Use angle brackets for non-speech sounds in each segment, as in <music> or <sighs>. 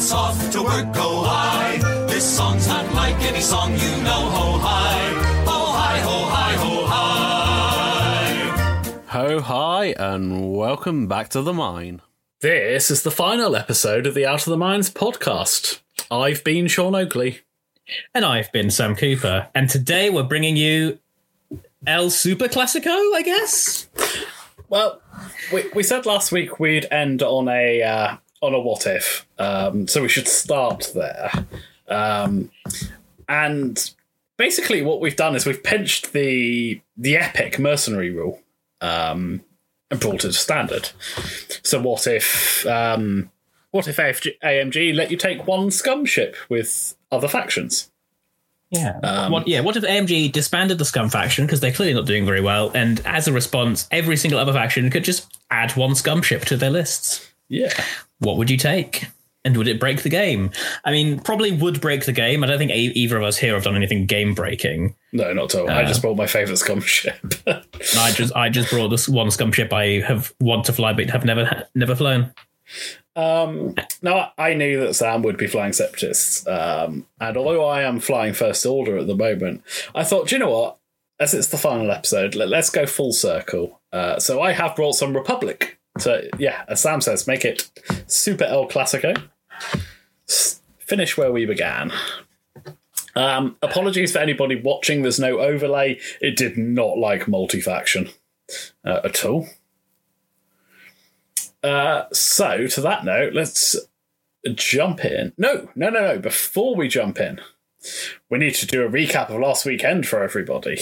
it's off to work, go I. This song's not like any song you know, ho hi. Ho hi, ho hi, ho hi. Ho hi, and welcome back to the mine. This is the final episode of the Out of the Mines podcast. I've been Sean Oakley. And I've been Sam Cooper. And today we're bringing you El Super Classico, I guess? Well, we, we said last week we'd end on a uh, on a what if, um, so we should start there. Um, and basically, what we've done is we've pinched the the epic mercenary rule um, and brought it to standard. So what if um, what if AFG, AMG let you take one scum ship with other factions? Yeah. what, yeah. What if AMG disbanded the Scum faction because they're clearly not doing very well, and as a response, every single other faction could just add one Scum ship to their lists? Yeah. What would you take? And would it break the game? I mean, probably would break the game. I don't think either of us here have done anything game breaking. No, not at all. I just brought my favourite scum ship. <laughs> I just I just brought this one Scum ship I have want to fly but have never never flown. Um, now, I knew that Sam would be flying Separatists, um, and although I am flying First Order at the moment, I thought, do you know what? As it's the final episode, let, us go full circle. Uh, so I have brought some Republic. So, yeah, as Sam says, make it Super El Clasico. S- finish where we began. Um, apologies for anybody watching, there's no overlay. It did not like multi faction uh, at all. Uh, so, to that note, let's jump in. No, no, no, no. Before we jump in, we need to do a recap of last weekend for everybody.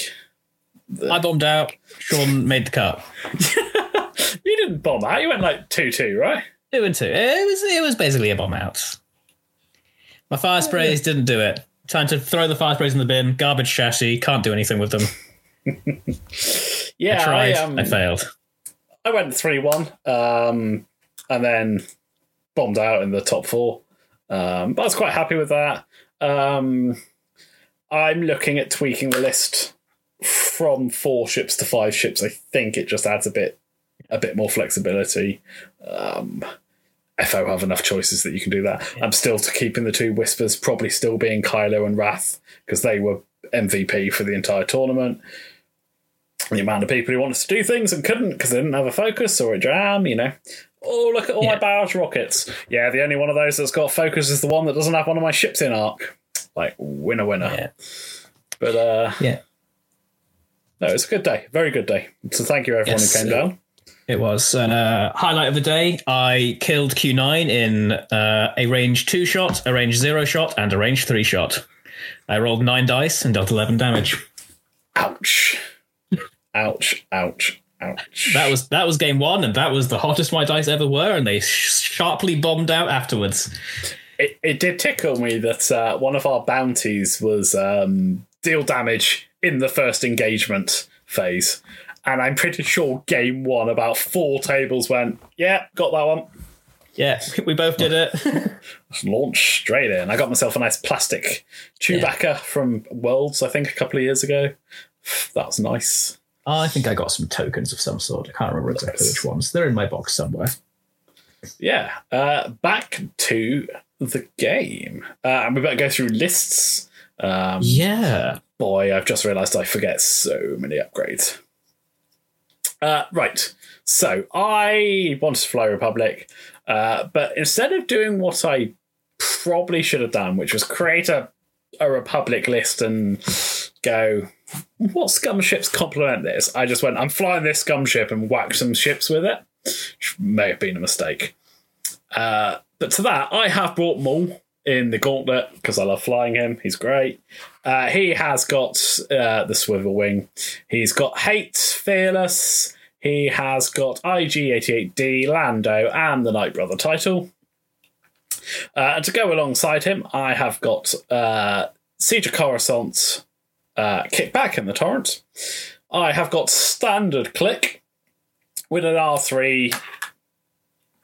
I bombed out. Sean made the cut. <laughs> didn't bomb out. You went like two two, right? Two and two. It was it was basically a bomb out. My fire sprays didn't do it. Time to throw the fire sprays in the bin. Garbage chassis. Can't do anything with them. <laughs> yeah, I tried. I, um, I failed. I went three one, um, and then bombed out in the top four. Um, but I was quite happy with that. Um, I'm looking at tweaking the list from four ships to five ships. I think it just adds a bit a bit more flexibility. Um, FO have enough choices that you can do that. I'm still keeping the two whispers, probably still being Kylo and Wrath because they were MVP for the entire tournament the amount of people who wanted to do things and couldn't because they didn't have a focus or a jam, you know. Oh, look at all Yeah. my barrage rockets. Yeah, the only one of those that's got focus is the one that doesn't have one of my ships in arc. Like, winner, winner. Yeah. But, uh, Yeah. no, it's a good day. Very good day. So thank you, everyone Yes, who came down. It was. Uh, highlight of the day I killed Q9 in uh, a range 2 shot, a range 0 shot, and a range 3 shot. I rolled 9 dice and dealt 11 damage. Ouch. ouch, ouch, ouch. That was that was game 1, and that was the hottest my dice ever were, and they sh- sharply bombed out afterwards. it, it did tickle me that uh, one of our bounties was um, deal damage in the first engagement phase. And I'm pretty sure game one, about four tables went, yeah, got that one. Yeah, <laughs> we both did it. Just launched straight in. I got myself a nice plastic Chewbacca from Worlds, I think, a couple of years ago. <sighs> That was nice. I think I got some tokens of some sort. I can't remember exactly which ones. They're in my box somewhere. Yeah. Uh, back to the game. Uh, and we better go through lists. Um, Yeah. boy, I've just realised I forget so many upgrades. Uh, right. So I wanted to fly Republic, uh, but instead of doing what I probably should have done, which was create a, a Republic list and go, what scum ships complement this? I just went, I'm flying this scum ship and whack some ships with it, which may have been a mistake. Uh, but to that, I have brought Maul in the gauntlet because I love flying him. He's great. Uh, he has got uh, the swivel wing. He's got hate, fearless. He has got IG88D, Lando, and the Knight Brother title. Uh, and to go alongside him, I have got uh, Siege of Coruscant, uh, Kickback in the Torrent. I have got Standard Klick with an R3,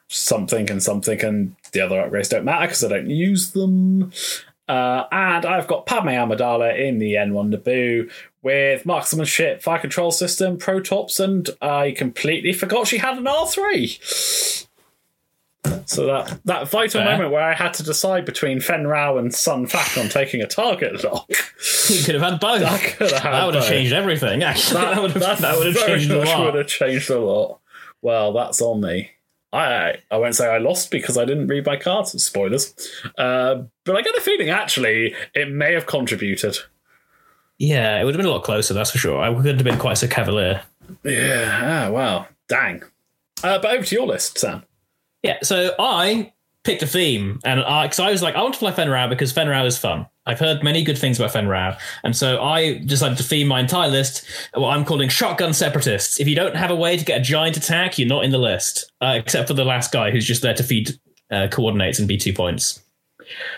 something and something, and the other upgrades don't matter because I don't use them. Uh, and I've got Padme Amidala in the N1 Naboo with marksmanship, fire control system, protops, and I completely forgot she had an R3. So that that vital Fair. moment where I had to decide between Fenn Rau and Sun on taking a target lock. You could have had both. <laughs> I could have had that would have changed everything. Actually, <laughs> that, would have that would have changed a lot. Would have changed a lot. Well, that's on me. I I won't say I lost because I didn't read my cards. Spoilers. Uh, but I get a feeling actually it may have contributed. Yeah, it would have been a lot closer. That's for sure. I couldn't have been quite so cavalier. Yeah. Ah, wow. Dang. Uh, but over to your list, Sam. Yeah, so I picked a theme, and I, cause I was like, I want to play Fenn Rau because Fenn Rau is fun. I've heard many good things about Fenn Rau, and so I decided to theme my entire list what I'm calling shotgun separatists. If you don't have a way to get a giant attack, you're not in the list, uh, except for the last guy who's just there to feed uh, coordinates and be two points.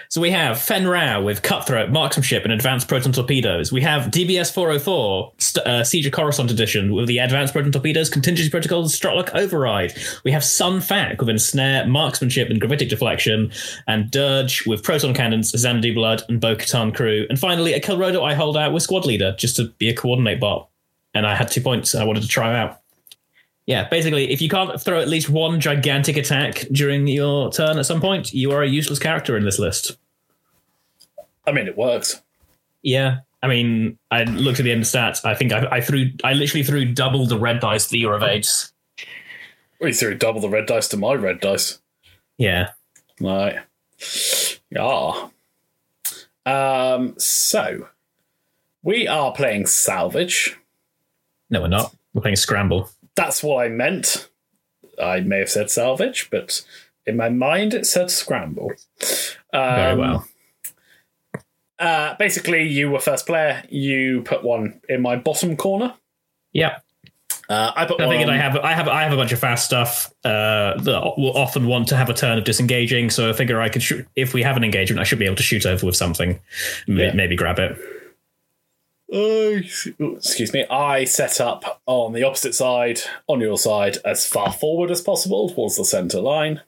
So we have Fenn Rau with Cutthroat, Marksmanship, and Advanced Proton Torpedoes. We have DBS 404, st- uh, Siege of Coruscant Edition with the Advanced Proton Torpedoes, Contingency Protocols, Strutlock Override. We have Sun Fac with Ensnare, Marksmanship, and Gravitic Deflection, and Dirge with Proton Cannons, Xanadu Blood, and Bo Katan Crew. And finally, a Kelrodo-Ai hold out with Squad Leader, just to be a coordinate bot. And I had two points I wanted to try out. Yeah, basically, if you can't throw at least one gigantic attack during your turn at some point, you are a useless character in this list. I mean, it works. Yeah, I mean, I looked at the end of stats. I think I, I threw, I literally threw double the red dice to the year of age. We threw double the red dice to my red dice. Yeah, Right. Yeah. Um, so we are playing salvage. no, we're not. We're playing Scramble. That's what I meant. I may have said salvage, but in my mind it said scramble. Um, Very well. Uh, basically, you were first player. You put one in my bottom corner. Yeah, Uh, I put I figured on- I have, I have, I have a bunch of fast stuff uh, that will often want to have a turn of disengaging. So I figure I could shoot. If we have an engagement, I should be able to shoot over with something. Yeah. Maybe grab it. Uh, excuse me. I set up on the opposite side, on your side, as far forward as possible towards the centre line.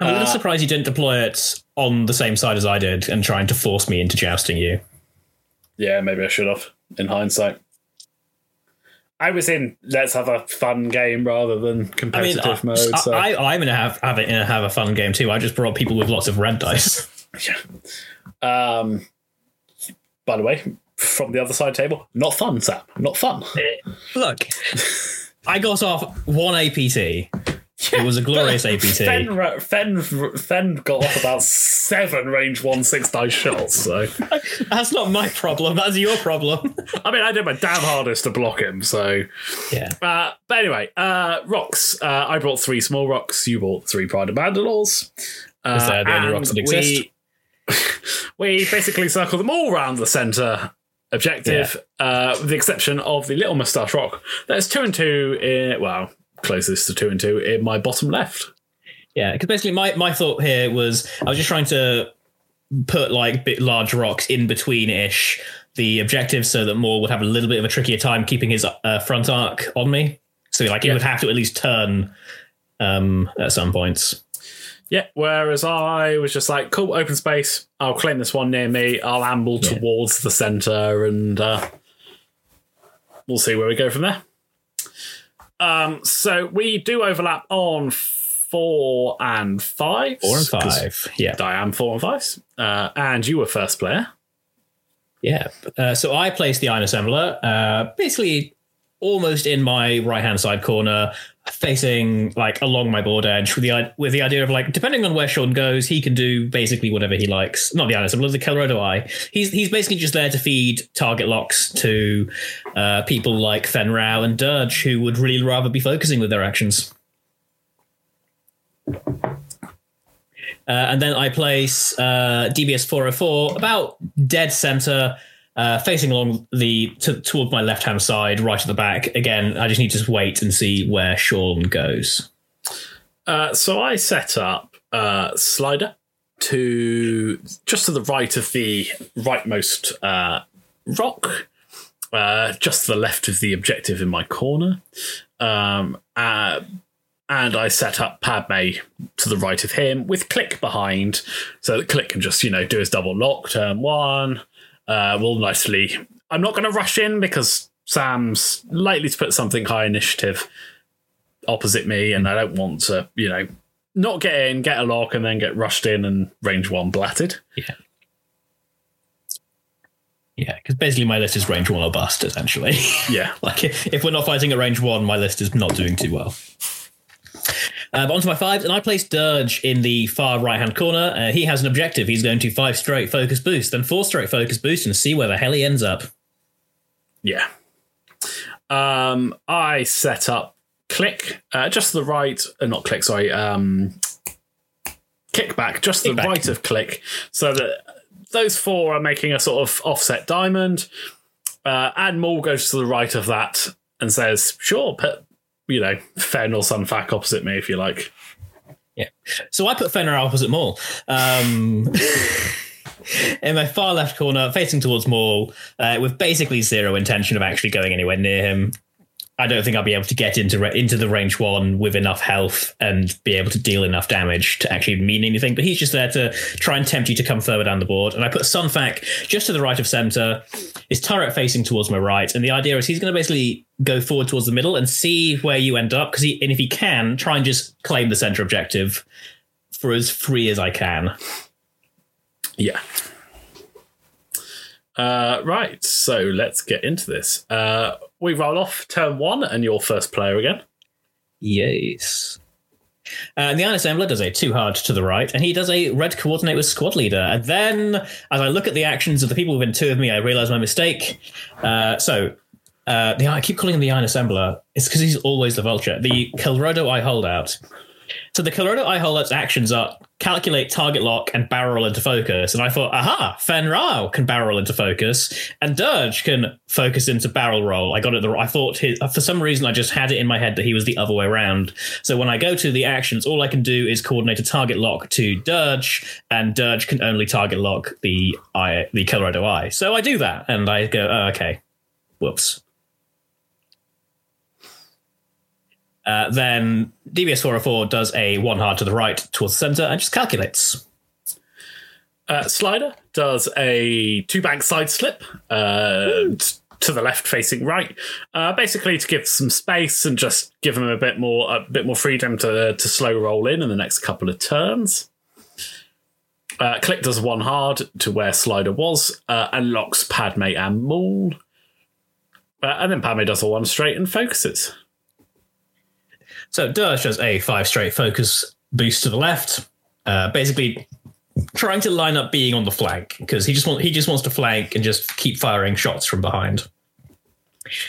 I'm a Uh, little surprised you didn't deploy it on the same side as I did and trying to force me into jousting you. Yeah, maybe I should have, in hindsight. I was in let's have a fun game rather than I mean, competitive I, mode. So. I, I, am gonna have have, it, have a fun game too. I just brought people with lots of red dice. <laughs> yeah. um, by the way, from the other side table, not fun, Sam. Not fun. Look, I got off one APT. It was a glorious <laughs> APT. Fen, Fen, Fen got off about seven range one six dice shots. So That's not my problem. That's your problem. I mean, I did my damn hardest to block him. So yeah. Uh, but anyway, uh, rocks. Uh, I brought three small rocks. You brought three Pride of Mandalores. Uh, Is that the only rocks that exist? We, <laughs> we basically circle them all around the centre objective, uh, with the exception of the little moustache rock. There's two and two. In, well, closest to two and two in my bottom left. Yeah, because basically my, my thought here was I was just trying to put like bit large rocks in between ish the objectives so that Maul would have a little bit of a trickier time keeping his uh, front arc on me. So like he Yeah. would have to at least turn um, at some points. Yeah, whereas I was just like, cool, open space. I'll claim this one near me. I'll amble Yeah. towards the centre and uh, we'll see where we go from there. Um, so we do overlap on four and five. Four and five. Yeah. I am four and five. Uh, and you were first player. Yeah. Uh, so I placed the iron assembler uh, basically almost in my right hand side corner, facing like along my board edge with the with the idea of like depending on where Sean goes, he can do basically whatever he likes. Not the iron assembler, the Kelrodo-Ai. He's he's basically just there to feed target locks to uh, people like Fenn Rau and Dirge who would really rather be focusing with their actions. Uh, and then I place uh, DBS 404 about dead center, uh, facing along the to, toward my left hand side, right at the back. Again, I just need to wait and see where Sean goes. Uh, so I set up uh, slider to just to the right of the rightmost uh, rock, uh, just to the left of the objective in my corner. Um, uh, and I set up Padme to the right of him with Klick behind, so that Klick can just, you know, do his double lock, turn one. Uh, we'll nicely. I'm not going to rush in because Sam's likely to put something high initiative opposite me, and I don't want to, you know, not get in, get a lock, and then get rushed in and range one blatted. Yeah. Yeah, because basically my list is range one or bust, essentially. <laughs> Yeah. like if, if we're not fighting at range one, my list is not doing too well. Uh, but on to my fives, and I placed Dirge in the far right hand corner. Uh, he has an objective. He's going to five straight focus boost, then four straight focus boost, and see where the hell he ends up. Yeah. Um, I set up Klick uh, just to the right, uh, not Klick, sorry, um, kickback just to the right of Klick, so that those four are making a sort of offset diamond. Uh, and Maul goes to the right of that and says, "Sure, put you know Fen or Sunfac opposite me if you like." Yeah. So I put Fenn Rau opposite Maul. Um, <laughs> in my far left corner, facing towards Maul, uh, with basically zero intention of actually going anywhere near him. I don't think I'll be able to get into into the range one with enough health and be able to deal enough damage to actually mean anything. But he's just there to try and tempt you to come further down the board. And I put Sunfac just to the right of center, his turret facing towards my right. And the idea is he's going to basically go forward towards the middle and see where you end up. Because and if he can, try and just claim the center objective for as free as I can. Yeah. Uh, right, so let's get into this. Uh, we roll off turn one, and your first player again. Yes. Uh, the Iron Assembler does a two hard to the right, and he does a red coordinate with squad leader. And then, as I look at the actions of the people within two of me, I realize my mistake. Uh, so, uh, the I keep calling him the Iron Assembler. It's because he's always the Vulture. The Kelrodo-Ai holdout. So the Kelrodo holdout's actions are calculate, target lock, and barrel into focus. And I thought, aha, Fenn Rau can barrel into focus, and Dirge can focus into barrel roll. I got it. The, I thought his, for some reason I just had it in my head that he was the other way around. So when I go to the actions, all I can do is coordinate a target lock to Dirge, and Dirge can only target lock the I the Kelrodo-Ai. So I do that, and I go, oh, okay, whoops. Uh, then DBS 404 does a one hard to the right towards the center and just calculates. Uh, Slider does a two bank side slip uh, to the left facing right, uh, basically to give some space and just give them a bit more a bit more freedom to to slow roll in in the next couple of turns. Uh, Klick does one hard to where Slider was uh, and locks Padme and Maul. Uh, and then Padme does a one straight and focuses. So Dirge does a five straight focus boost to the left, uh, basically trying to line up being on the flank because he just want, he just wants to flank and just keep firing shots from behind.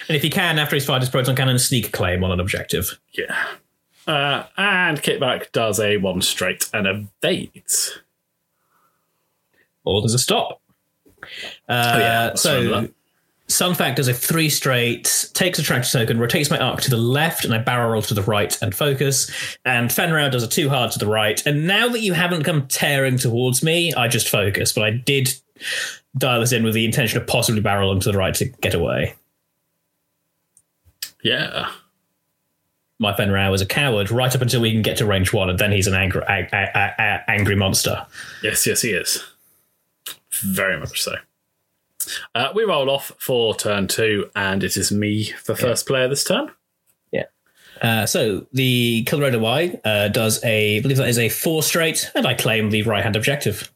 And if he can, after he's fired his proton cannon, sneak a claim on an objective. Yeah. Uh, and Kickback does a one straight and evades. Or there's a stop. Uh, yeah, that's right, so that. Sunfac does a three straight, takes a tractor token, rotates my arc to the left, and I barrel roll to the right and focus. And Fenn Rau does a two hard to the right. And now that you haven't come tearing towards me, I just focus. But I did dial this in with the intention of possibly barreling to the right to get away. Yeah. My Fenn Rau is a coward right up until we can get to range one, and then he's an angry, a- a- a- angry monster. Yes, yes, he is. Very much so. Uh, we roll off for turn two, and it is me for first player this turn. Yeah. Uh, so the Kelrodo-Ai uh, does a, I believe that is a four straight, and I claim the right hand objective.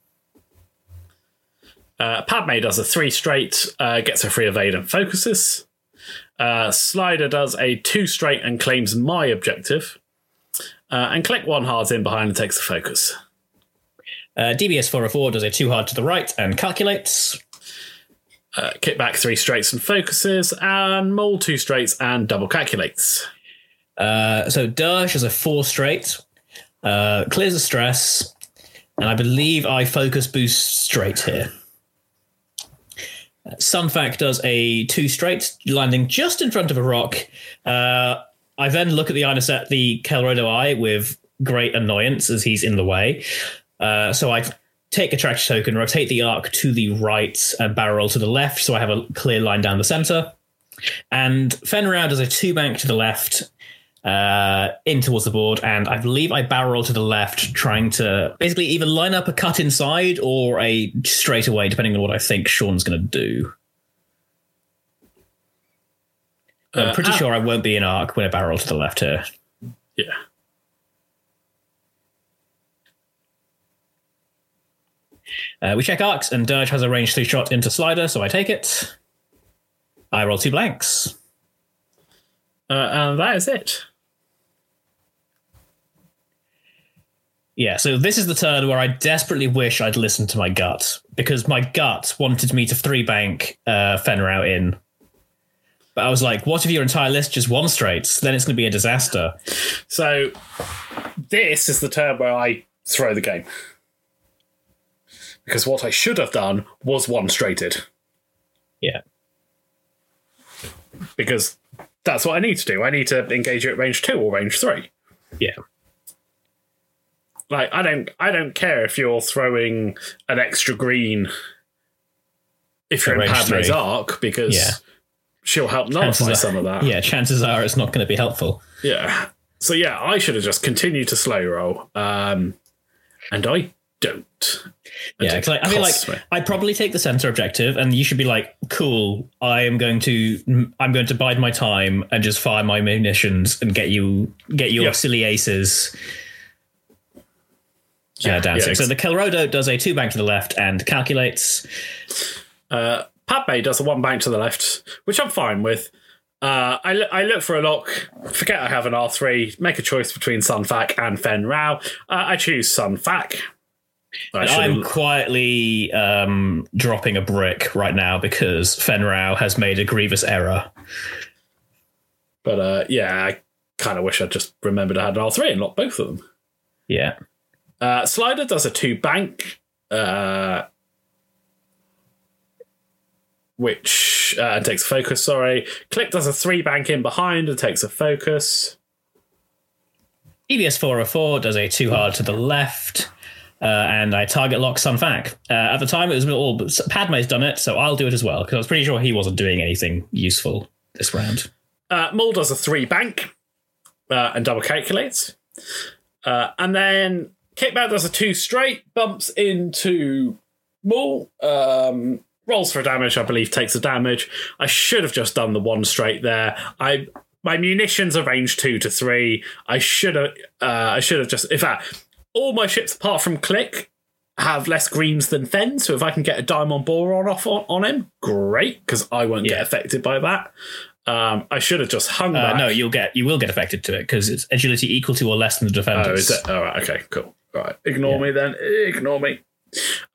Uh, Padme does a three straight, uh, gets a free evade and focuses. Uh, Slider does a two straight and claims my objective. Uh, and Klick one hards in behind and takes the focus. Uh, DBS 404 does a two hard to the right and calculates. Uh, Kickback three straights and focuses, and Maul two straights and double calculates. Uh, so Dirge has a four straight, uh, clears the stress, and I believe I focus boost straight here. Uh, Sunfac does a two straight, landing just in front of a rock. Uh, I then look at the Ina set the Kelrodo-Ai with great annoyance as he's in the way. Uh, so I take a tractor token, rotate the arc to the right, and barrel roll to the left, so I have a clear line down the center. And Fenn Rau does a two bank to the left, uh, in towards the board, and I believe I barrel roll to the left, trying to basically either line up a cut inside or a straight away, depending on what I think Sean's going to do. I'm pretty ah. sure I won't be in arc when I barrel to the left here. Yeah. Uh, we check arcs, and Dirge has a range three shot into Slider, so I take it. I roll two blanks. Uh, and that is it. Yeah, so this is the turn where I desperately wish I'd listened to my gut because my gut wanted me to three bank uh, Fenn Rau in. But I was like, what if your entire list just one straights? Then it's going to be a disaster. So this is the turn where I throw the game. Because what I should have done was one straighted. Yeah. Because that's what I need to do. I need to engage you at range two or range three. Yeah. Like I don't I don't care if you're throwing an extra green if you're in Padme's three. arc because Yeah. she'll help nullify some of that. Yeah, chances are it's not going to be helpful. Yeah. So yeah, I should have just continued to slow roll. Um and I don't. And Yeah, because I, I feel like. I'd probably take the center objective, and you should be like, "Cool, I am going to, I'm going to bide my time and just fire my munitions and get you, get your Yeah. silly aces." Yeah, dancing. yeah, so the Kelrodo does a two bank to the left and calculates. Uh, Padme does a one bank to the left, which I'm fine with. Uh, I, I look for a lock, forget I have an R3, make a choice between Sunfac and Fenn Rau. Uh, I choose Sunfac. I And should I'm quietly um, dropping a brick right now because Fenn Rau has made a grievous error. but uh, yeah, I kind of wish I just remembered I had an R3 and not both of them. Yeah. Uh, Slider does a two bank, uh, which uh, takes a focus. Sorry, Klick does a three bank in behind and takes a focus. DBS 404 does a two hard to the left. Uh, and I target lock Sunfac. Uh, at the time, it was all Padme's done it, so I'll do it as well because I was pretty sure he wasn't doing anything useful this round. Uh, Maul does a three bank uh, and double calculates, uh, and then Kickback does a two straight, bumps into Maul, um, rolls for damage. I believe takes the damage. I should have just done the one straight there. I my munitions are range two to three. I should have. Uh, I should have just. In fact, all my ships apart from Klick have less greens than Fen. So if I can get a diamond boron off on, on him, great, because I won't get affected by that. Um, I should have just hung Uh, back. no, you'll get you will get affected to it because it's agility equal to or less than the defender. Oh, is it? All right. Okay. Cool. All right. Ignore me then. Ignore me.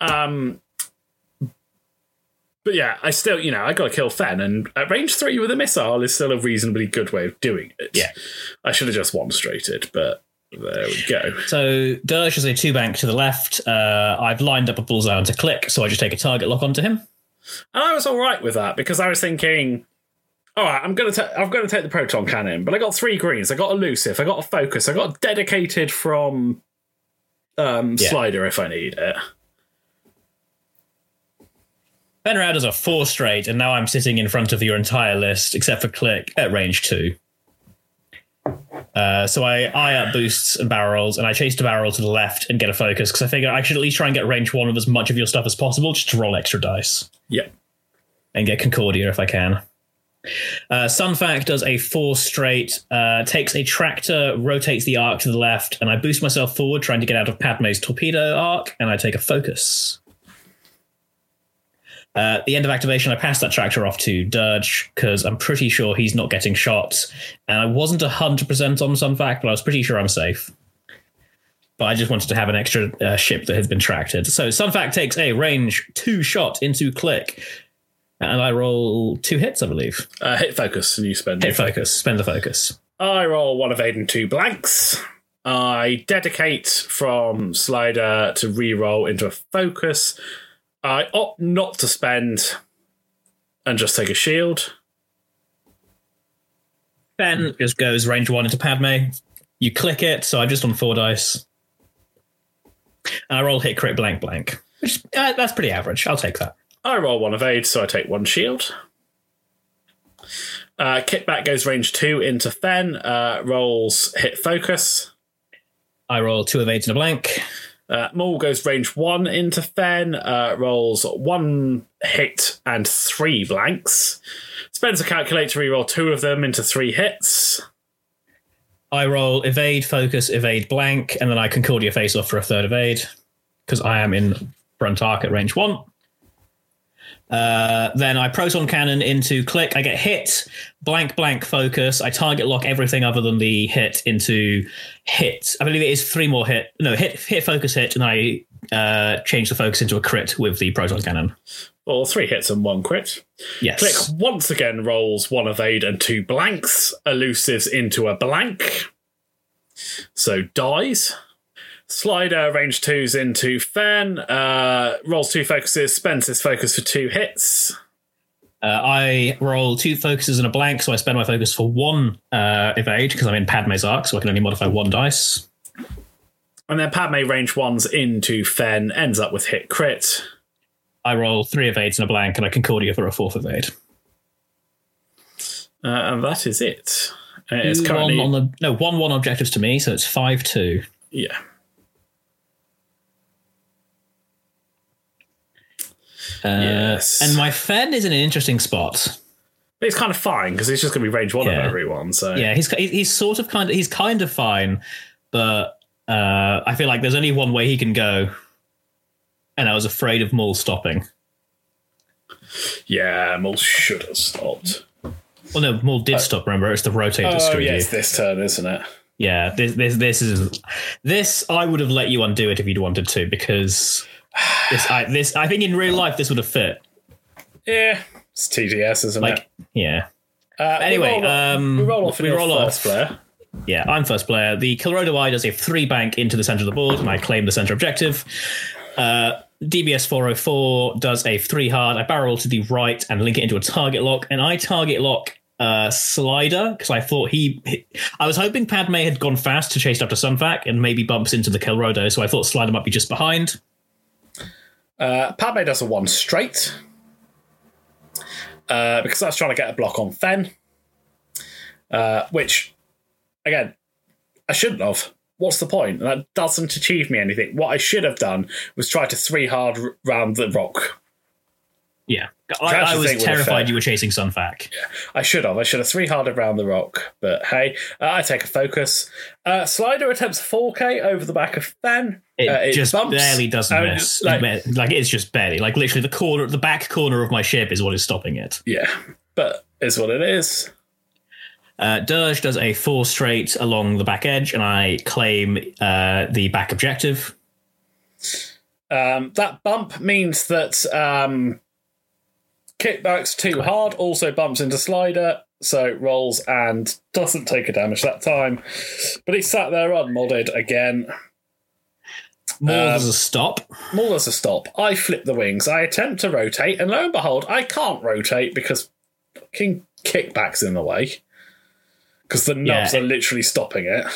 Um. But yeah, I still, you know, I got to kill Fen, and at range three with a missile is still a reasonably good way of doing it. Yeah. I should have just one straighted, but there we go. So Dirge is a two bank to the left. Uh, I've lined up a bullseye onto Klick, so I just take a target lock onto him. And I was all right with that because I was thinking, all right, I'm gonna, ta- I'm gonna take the proton cannon, but I got three greens. I got elusive. I got a focus. I got dedicated from um, Yeah. slider if I need it. Fenn Rau does a four straight, and now I'm sitting in front of your entire list except for Klick at range two. Uh, so I eye up boosts and barrels, and I chase the barrel to the left and get a focus because I figure I should at least try and get range one of as much of your stuff as possible, just to roll extra dice Yeah. and get Concordia if I can. Uh, Sunfac does a four straight, uh, takes a tractor, rotates the arc to the left, and I boost myself forward, trying to get out of Padme's torpedo arc, and I take a focus. Uh, at the end of activation, I pass that tractor off to Dirge because I'm pretty sure he's not getting shot, and I wasn't hundred percent on Sunfac, but I was pretty sure I'm safe. But I just wanted to have an extra uh, ship that had been tracted. So Sunfac takes a range two shot into Klick, and I roll two hits, I believe. Uh, hit focus, and you spend Hit focus, spend the focus. I roll one of eight and two blanks. I dedicate from slider to re-roll into a focus. I opt not to spend and just take a shield. Fen just goes range one into Padme. You click it, so I'm just on four dice. And I roll hit crit blank blank. Which uh, that's pretty average. I'll take that. I roll one of aid, so I take one shield. Uh, kickback goes range two into Fen, uh, rolls hit focus. I roll two of eight and a blank. Uh, Maul goes range one into Fen, uh, rolls one hit and three blanks. Spends a calculator to reroll two of them into three hits. I roll evade, focus, evade, blank, and then I Concordia face off for a third evade because I am in front arc at range one. Uh, then I proton cannon into Klick. I get hit, blank, blank, focus. I target lock everything other than the hit into hit. I believe it is three more hit. No, hit, hit, focus, hit, and I uh, change the focus into a crit with the proton cannon. Or three hits and one crit. Yes. Klick once again rolls one evade and two blanks, elusives into a blank. So dies. Slider range twos into Fen, uh, rolls two focuses, spends his focus for two hits. Uh, I roll two focuses and a blank, so I spend my focus for one uh, evade because I'm in Padme's arc, so I can only modify one dice. And then Padme range ones into Fen, ends up with hit crit. I roll three evades and a blank, and I Concordia for a fourth evade. Uh, and that is it. Uh, it's One currently. on the no one one objectives to me, so it's five two. yeah. Uh, Yes. And my Fen is in an interesting spot. It's kind of fine because it's just going to be range one Yeah. of everyone. So Yeah, he's he's sort of kind of he's kind of fine, but uh, I feel like there's only one way he can go, and I was afraid of Maul stopping. yeah, Maul should have stopped. Well, no, Maul did stop. Remember, it's the rotator. Oh, yeah, it's this turn, isn't it? Yeah, this, this this is this. I would have let you undo it if you'd wanted to, because this I this I think in real life this would have fit. Yeah, it's TDS, isn't Like, it? yeah, Uh, we anyway, roll off- um, we roll off. we roll first off. player. yeah. I'm first player. The Kelrodo-Ai does a three bank into the center of the board, and I claim the center objective. Uh, DBS 404 does a three hard. I barrel to the right and link it into a target lock, and I target lock uh, Slider because I thought he, he- I was hoping Padme had gone fast to chase after Sunfac and maybe bumps into the Kelrodo, so I thought Slider might be just behind. Uh, Padme does a one straight uh, because I was trying to get a block on Fen, uh, which again I shouldn't have. What's the point? That doesn't achieve me anything. What I should have done was try to three hard round the rock. Yeah, I, I was thing with a fair. terrified you were chasing Sunfac. I should have. I should have three hard around the rock. But hey, uh, I take a focus. Uh, Slider attempts 4K over the back of Fen. It, Uh, just bumps. barely doesn't Uh, miss. like- Like, it's just barely. Like literally the corner, the back corner of my ship is what is stopping it. Yeah, but is what it is. Uh, Dirge does a four straight along the back edge, and I claim uh, the back objective. Um, that bump means that um, kickbacks too hard, also bumps into slider, so rolls and doesn't take a damage that time. But he sat there unmodded again. Maul Um, does a stop. Maul does a stop. I flip the wings. I attempt to rotate, and lo and behold, I can't rotate because fucking kickbacks in the way. Because the nubs Yeah. are literally stopping it.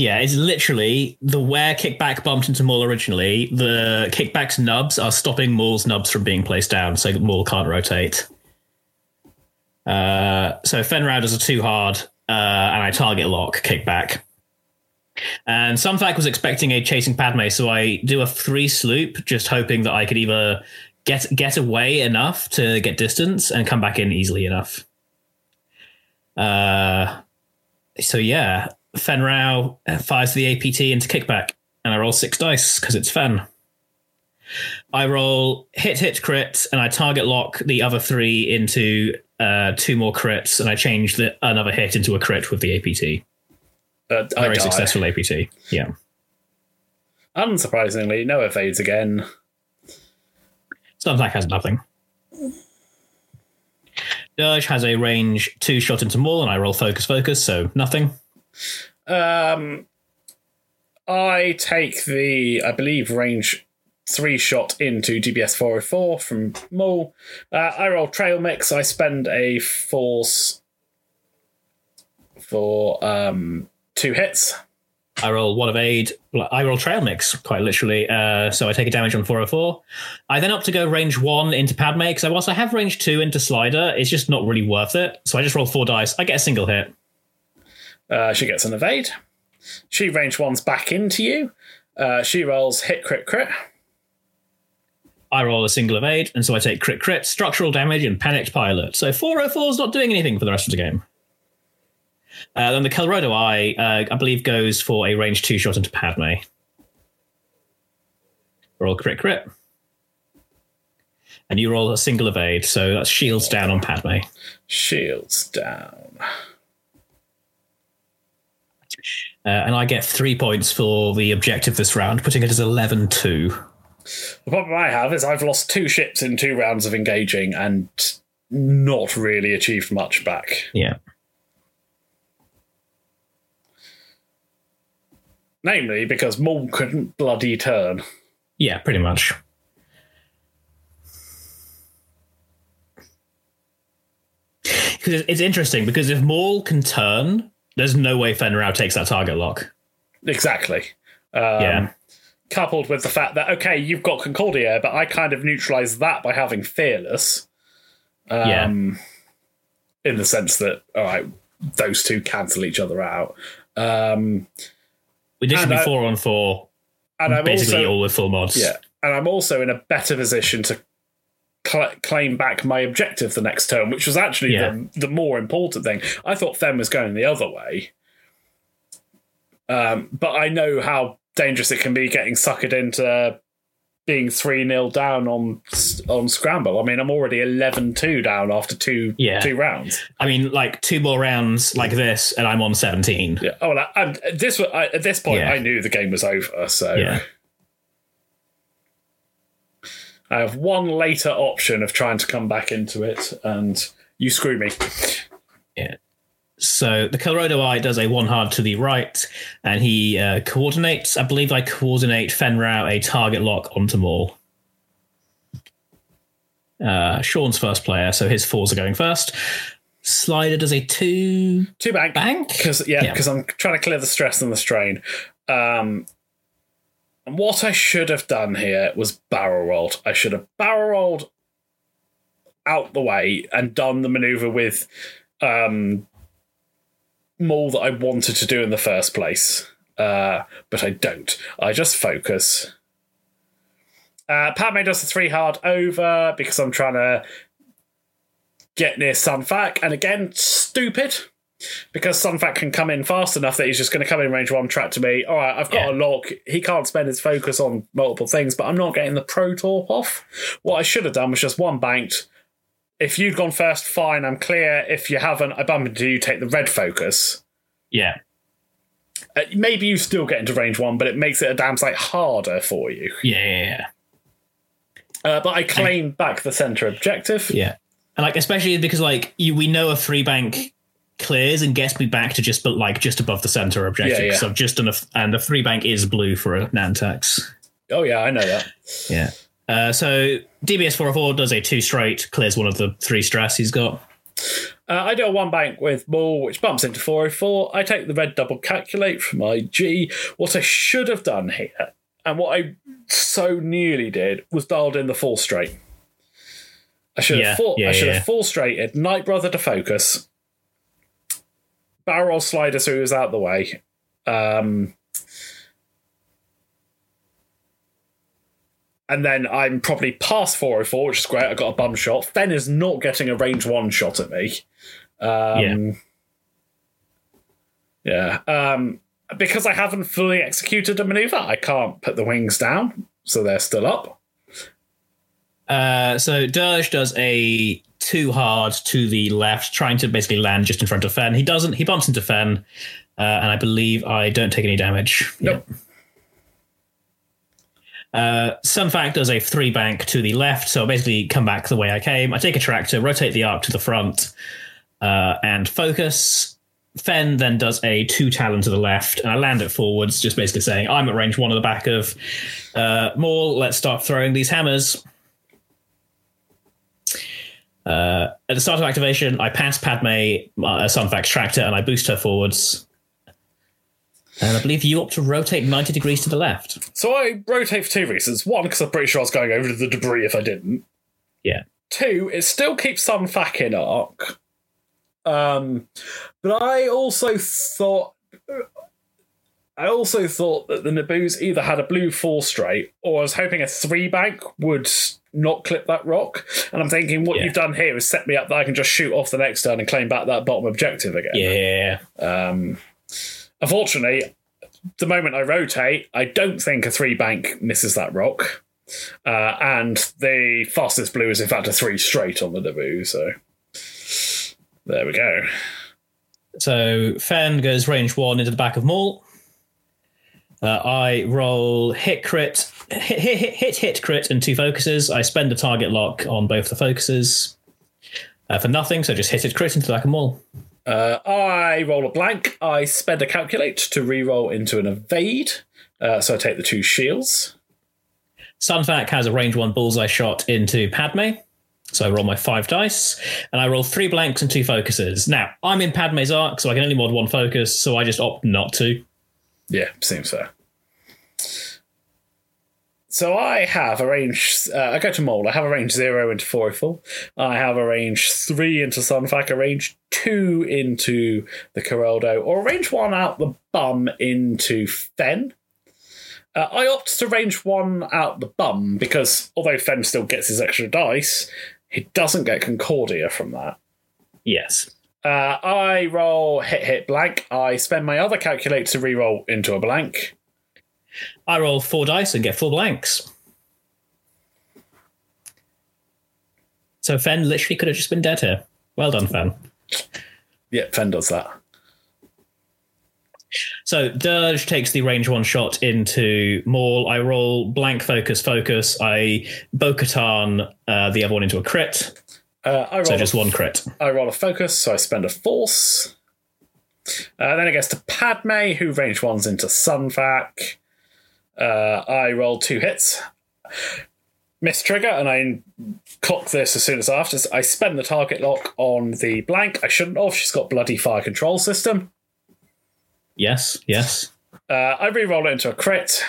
Yeah, it's literally the where kickback bumped into Maul originally. The kickback's nubs are stopping Maul's nubs from being placed down, so that Maul can't rotate. Uh, so Fenn Rau does a too hard, uh, and I target lock kickback. And Sunfac was expecting a chasing Padme, so I do a three sloop, just hoping that I could either get get away enough to get distance and come back in easily enough. Uh, so yeah, Fenn Rau fires the APT into kickback, and I roll six dice because it's Fen. I roll hit, hit, crit, and I target lock the other three into uh, two more crits, and I change the another hit into a crit with the APT. Uh, Very die. successful APT. Yeah. Unsurprisingly, no evades again. Sunfac has nothing. Dirge has a range two shot into Maul, and I roll focus, focus, so nothing. Um, I take the, I believe, range three shot into DBS 404 from Maul. Uh, I roll trail mix. I spend a force for um, two hits. I roll one of aid. I roll trail mix, quite literally. Uh, so I take a damage on 404. I then opt to go range one into Padme because whilst I have range two into Slider, it's just not really worth it. So I just roll four dice. I get a single hit. Uh, she gets an evade. She range ones back into you. Uh, she rolls hit crit crit. I roll a single evade, and so I take crit crit, structural damage, and panicked pilot. So 404 is not doing anything for the rest of the game. Uh, then the Kelrodo-Ai, uh, I believe, goes for a range two shot into Padme. Roll crit crit. And you roll a single evade, so that's shields down on Padme. Shields down. Uh, and I get three points for the objective this round, putting it as 11 2. The problem I have is I've lost two ships in two rounds of engaging and not really achieved much back. Yeah. Namely, because Maul couldn't bloody turn. Yeah, pretty much. Because it's interesting because if Maul can turn, there's no way Fenn Rau takes that target lock. Exactly. Um, yeah. Coupled with the fact that, okay, you've got Concordia, but I kind of neutralize that by having Fearless. yeah. Um, In the sense that, all right, those two cancel each other out. Um, We did be I- four on four, and I'm basically also all with full mods. Yeah, and I'm also in a better position to cl- claim back my objective the next turn, which was actually Yeah. the, the more important thing. I thought Fen was going the other way, um, but I know how dangerous it can be getting suckered into being 3 0 down on on scramble. I mean, I'm already 11 2 down after two Yeah. two rounds. I mean, like two more rounds like this, and I'm on 17. Yeah. Oh, well, I, this was, I, at this point, Yeah. I knew the game was over. So Yeah. I have one later option of trying to come back into it, and you screw me. Yeah. So the Kelrodo-Ai does a one hard to the right, and he uh, coordinates. I believe I coordinate Fenn Rau a target lock onto Maul. Uh, Sean's first player, so his fours are going first. Slider does a two Two bank. bank. Because yeah, Yeah. because I'm trying to clear the stress and the strain. Um, and what I should have done here was barrel rolled. I should have barrel rolled out the way and done the maneuver with um, Maul that I wanted to do in the first place. Uh, but I don't. I just focus. Uh, Padme does the three hard over because I'm trying to get near Sunfac. And again, stupid because Sunfac can come in fast enough that he's just going to come in range one track to me. All right, I've got Yeah. a lock. He can't spend his focus on multiple things, but I'm not getting the pro torp off. What I should have done was just one banked. If you'd gone first, fine, I'm clear. If you haven't, I bump into you, take the red focus. Yeah, Uh, maybe you still get into range one, but it makes it a damn sight harder for you. yeah, yeah, yeah. Uh, but I claim back the center objective. yeah. And like especially because like you, we know a three bank clears and gets me back to just but like just above the center objective. Yeah, yeah. So I've just done a and the three bank is blue for a Nantex. Oh yeah, I know that. Yeah. Uh, so DBS 404 does a two straight, clears one of the three stress he's got. Uh, I do a one bank with Maul, which bumps into 404. I take the red double calculate from my G. What I should have done here, and what I so nearly did, was dialed in the full straight. I should Yeah, have full, yeah, I should yeah, have full straighted Night Brother to focus. Barrel slider so he was out the way. Um, and then I'm probably past 404, which is great. I got a bum shot. Fen is not getting a range one shot at me. Um, yeah. Um, because I haven't fully executed a maneuver, I can't put the wings down, so they're still up. Uh, so Dirge does a two hard to the left, trying to basically land just in front of Fen. He doesn't. He bumps into Fen, uh, and I believe I don't take any damage. Nope. Uh, Sunfac does a three bank to the left, so I basically come back the way I came. I take a tractor, rotate the arc to the front, uh, and focus. Fen then does a two talon to the left, and I land it forwards, just basically saying, I'm at range one on the back of uh, Maul. Let's start throwing these hammers. Uh, at the start of activation, I pass Padme uh, Sunfac's tractor and I boost her forwards. And I believe you opt to rotate 90 degrees to the left. So I rotate for two reasons. One, because I'm pretty sure I was going over the debris if I didn't. Yeah. Two, it still keeps some in arc. Um, but I also thought I also thought that the Naboos either had a blue four straight or I was hoping a three bank would not clip that rock. And I'm thinking what Yeah. you've done here is set me up that I can just shoot off the next turn and claim back that bottom objective again. Yeah. Unfortunately, the moment I rotate, I don't think a three bank misses that rock. Uh, and the fastest blue is in fact a three straight on the Naboo, so there we go. So Fen goes range one into the back of Maul. Uh, I roll hit crit, hit, hit, hit, hit, hit crit, and two focuses. I spend a target lock on both the focuses uh, for nothing, so just hit it crit into the back of Maul. Uh, I roll a blank. I spend a calculate to re-roll into an evade. Uh, so I take the two shields. Sunfac has a range one bullseye shot into Padme. So I roll my five dice, and I roll three blanks and two focuses. Now, I'm in Padme's arc, so I can only mod one focus, so I just opt not to. Yeah, seems fair. So I have a range. Uh, I go to Maul. I have a range zero into Foriful. I have a range three into Sunfac. A range two into the Kelrodo, or range one out the bum into Fen. Uh, I opt to range one out the bum because although Fen still gets his extra dice, he doesn't get Concordia from that. Yes. Uh, I roll hit hit blank. I spend my other calculator to re-roll into a blank. I roll four dice and get four blanks. So Fen literally could have just been dead here. Well done, Fen. Yep, Fen does that. So Dirge takes the range one shot into Maul. I roll blank focus focus. I Bo-Katan uh, the other one into a crit. Uh, I roll So a, just one crit. I roll a focus, so I spend a force. Uh, then it gets to Padme, who range ones into Sunfac. Uh, I roll two hits. Miss trigger, and I clock this as soon as after. I spend the target lock on the blank. I shouldn't have. She's got bloody fire control system. Yes, yes. Uh, I re-roll it into a crit.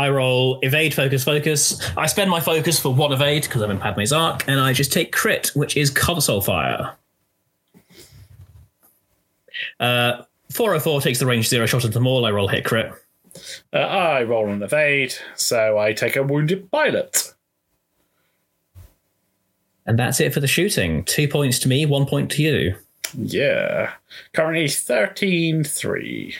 I roll evade focus focus. I spend my focus for one evade because I'm in Padme's arc, and I just take crit, which is console fire. Uh, 404 takes the range zero shot into Maul. I roll hit crit. Uh, I roll an evade, so I take a wounded pilot. And that's it for the shooting. Two points to me, one point to you. Yeah. Currently 13 3.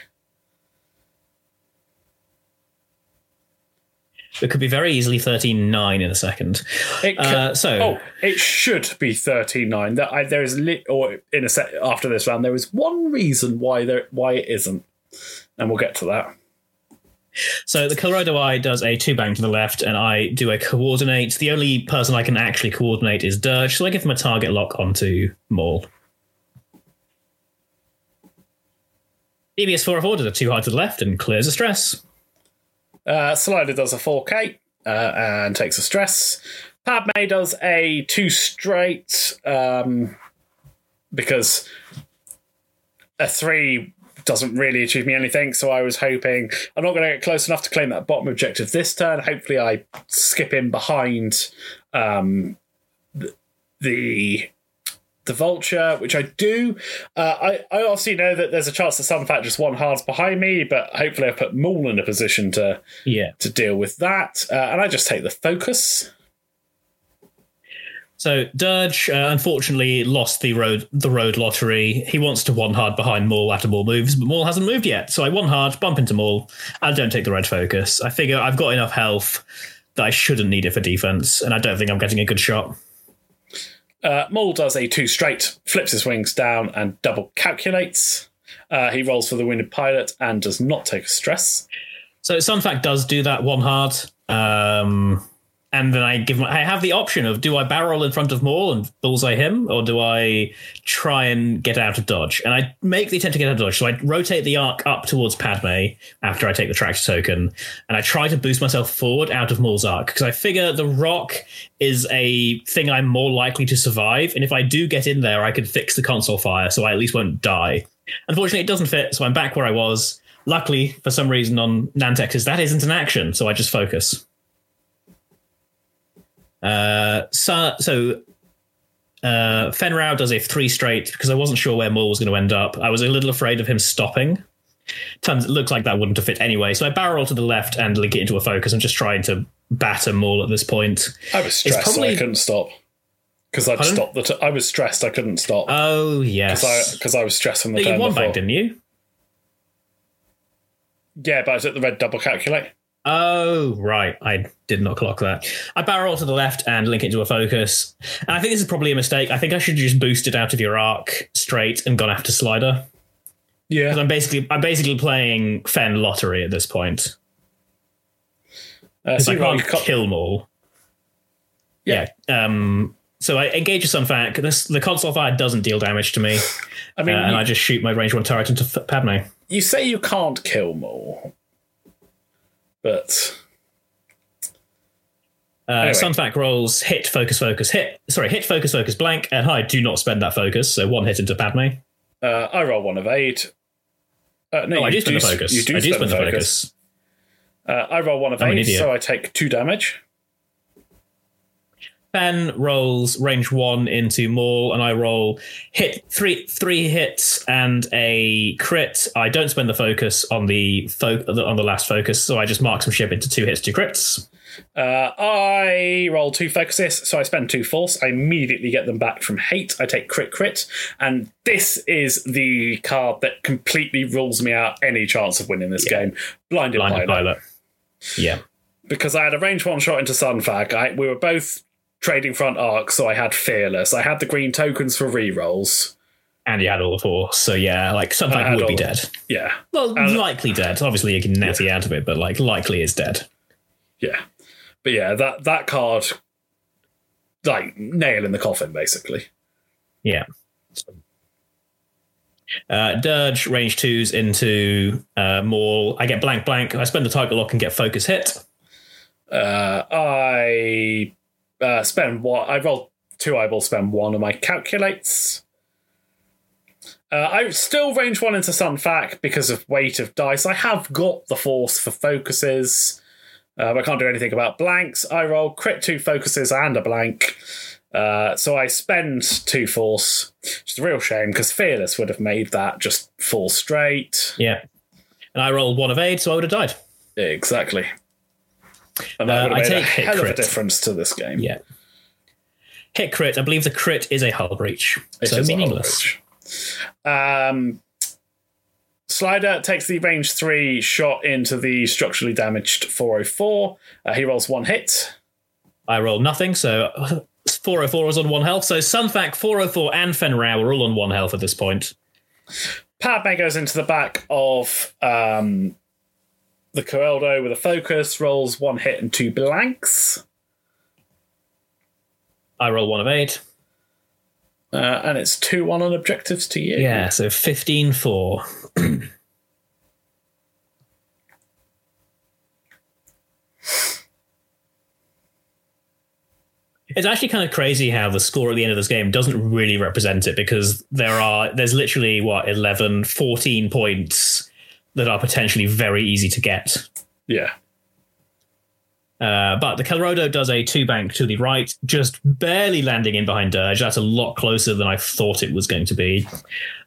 It could be very easily 13 9 in a second. It ca- Uh, so- oh, it should be 13 9. That I, there is lit, or in a set after this round, there is one reason why there why it isn't, and we'll get to that. So the Kelrodo-Ai does a two bang to the left, and I do a coordinate. The only person I can actually coordinate is Dirge, so I give him a target lock onto Maul. DBS 404 does a two hard to the left and clears a stress. Uh, Slider does a 4K uh, and takes a stress. Padme does a two straight um, because a three doesn't really achieve me anything. So I was hoping I'm not going to get close enough to claim that bottom objective this turn. Hopefully, I skip in behind um, the. The vulture, which I do. Uh, I, I obviously know that there's a chance that Sunfac just one hard's behind me, but hopefully I put Maul in a position to Yeah. to deal with that, uh, and I just take the focus. So Dirge, uh, unfortunately, lost the road the road lottery. He wants to one hard behind Maul after Maul moves, but Maul hasn't moved yet. So I one hard, bump into Maul. I don't take the red focus. I figure I've got enough health that I shouldn't need it for defense, and I don't think I'm getting a good shot. Uh, Maul does a two straight, flips his wings down, and double calculates. Uh, he rolls for the wounded pilot and does not take a stress. So Sunfac does do that one hard. Um, and then I give my, I have the option of do I barrel in front of Maul and bullseye him, or do I try and get out of dodge? And I make the attempt to get out of dodge. So I rotate the arc up towards Padme after I take the tractor token, and I try to boost myself forward out of Maul's arc because I figure the rock is a thing I'm more likely to survive, and if I do get in there, I can fix the console fire, so I at least won't die. Unfortunately, it doesn't fit, so I'm back where I was. Luckily, for some reason on Nantex's, that isn't an action, so I just focus. Uh, so, so uh, Fenn Rau does a three straight because I wasn't sure where Maul was going to end up. I was a little afraid of him stopping. Turns it looks like that wouldn't have fit anyway. So I barrel to the left and link it into a focus. I'm just trying to batter Maul at this point. I was stressed, so I couldn't stop because I'd Pardon? stopped the. T- I was stressed, I couldn't stop Oh yes. because I, was stressed from the you turn one before. bank, didn't you? Yeah, but I was at the red double calculate. Oh, right. I did not clock that. I barrel to the left and link it to a focus. And I think this is probably a mistake. I think I should have just boosted out of your arc straight and gone after slider. Yeah, I'm basically I'm basically playing Fen lottery at this point. uh, so I can't can't- kill Maul. Yeah. Yeah. Um so I engage with Sunfac. This the console fire doesn't deal damage to me. I mean, uh, and you, I just shoot my range one turret into F- Padme. you say you can't kill more, but Uh, Anyway. Sunfac rolls hit, focus, focus, hit. Sorry, hit, focus, focus, blank, and hide. Do not spend that focus. So one hit into Padme. uh, I roll one of eight. Uh, no, Oh, I you do spend the focus. You do I do spend, spend the focus. Uh, I roll one of I'm eight, so I take two damage. Ben rolls range one into Maul, and I roll hit three three hits and a crit. I don't spend the focus on the fo- on the last focus, so I just mark some ship into two hits, two crits. Uh, I roll two focuses, so I spend two force. I immediately get them back from hate. I take crit crit, and this is the card that completely rules me out any chance of winning this game. Blinded, Blinded Pilot. pilot. Yeah. because I had a range one shot into Sunfac. I, we were both trading front arcs, so I had fearless. I had the green tokens for rerolls. And you had all the force, so yeah, like something would be dead. Yeah, Well, And- likely dead. Obviously, you can natty out of it, but like likely is dead. yeah, but yeah, that that card, like nail in the coffin, basically. Yeah. Uh, Dirge range twos into uh, Maul. I get blank blank. I spend the target lock and get focus hit. Uh, I uh, spend one. I roll two. I will spend one of my calculates. Uh, I still range one into Sunfac because of weight of dice. I have got the force for focuses, uh, I can't do anything about blanks. I roll crit two focuses and a blank. Uh, so I spend two force, which is a real shame because Fearless would have made that just fall straight. Yeah. And I rolled one of eight, so I would have died. Exactly. And that Uh, I a take hit hell of a crit. difference to this game. Yeah. Hit crit. I believe the crit is a hull breach. It so meaningless. Um, Slider takes the range three shot into the structurally damaged 404. Uh, he rolls one hit. I roll nothing, so <laughs> 404 is on one health. So Sunfac, 404, and Fenn Rau are all on one health at this point. Padme goes into the back of um, the Kelrodo with a focus, rolls one hit and two blanks. I roll one of eight. Uh, and it's 2 1 on objectives to you. Yeah, so 15 4. <clears throat> It's actually kind of crazy how the score at the end of this game doesn't really represent it because there are there's literally what 11 14 points that are potentially very easy to get. Yeah. Uh, but the Kelrodo does a two bank to the right, just barely landing in behind Dirge. That's a lot closer than I thought it was going to be.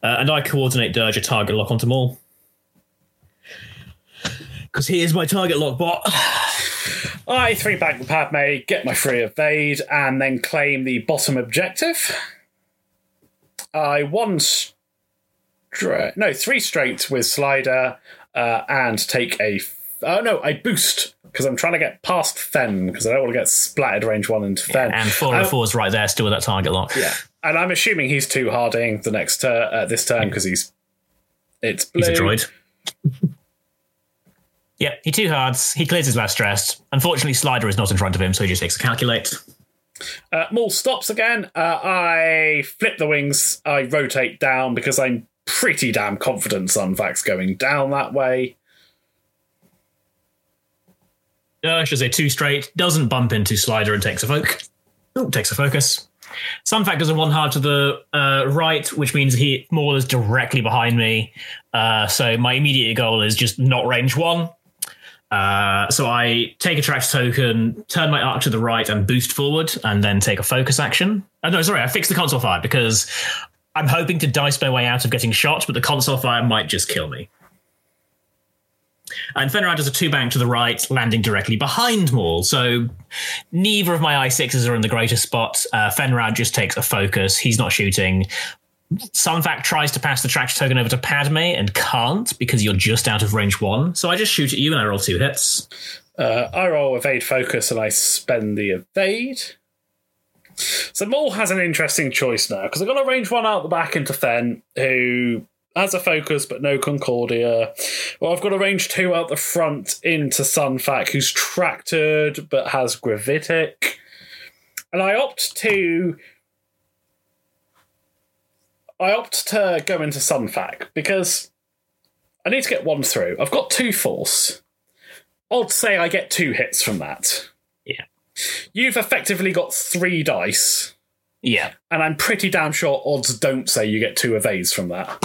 Uh, and I coordinate Dirge a target lock onto Maul. Because he is my target lock bot. <sighs> I three the Padme, get my free evade, and then claim the bottom objective. I one straight, no, three straight with slider, uh, and take a. F- oh no, I boost because I'm trying to get past Fen because I don't want to get splattered range one into Fen. And four 404 is right there, still with that target lock. yeah, and I'm assuming he's two harding the next turn uh, this turn because he's it's blue. He's a droid. <laughs> Yep, he two hards. He clears his last stress. Unfortunately, Slider is not in front of him, so he just takes a calculate. Uh, Maul stops again. Uh, I flip the wings. I rotate down because I'm pretty damn confident Sunfac's going down that way. Dirge does a two straight, doesn't bump into Slider and takes a focus. Oh, takes a focus. Sunfac does a one hard to the uh, right, which means he Maul is directly behind me. Uh, so my immediate goal is just not range one. Uh, so I take a tractor token, turn my arc to the right, and boost forward, and then take a focus action. Oh, no, sorry, I fixed the console fire because I'm hoping to dice my way out of getting shot, but the console fire might just kill me. And Fenn Rau does a two bank to the right, landing directly behind Maul. So neither of my i6s are in the greatest spot. Uh, Fenn Rau just takes a focus. He's not shooting. Sunfac tries to pass the tractor token over to Padme and can't because you're just out of range one. So I just shoot at you and I roll two hits. Uh, I roll evade focus and I spend the evade. So Maul has an interesting choice now because I've got a range one out the back into Fen, who has a focus but no Concordia. Well, I've got a range two out the front into Sunfac, who's tractored but has Gravitic. And I opt to. I opt to go into Sunfac because I need to get one through. I've got two force. I'd say I get two hits from that. You've effectively got three dice, Yeah. and I'm pretty damn sure odds don't say you get two evades from that.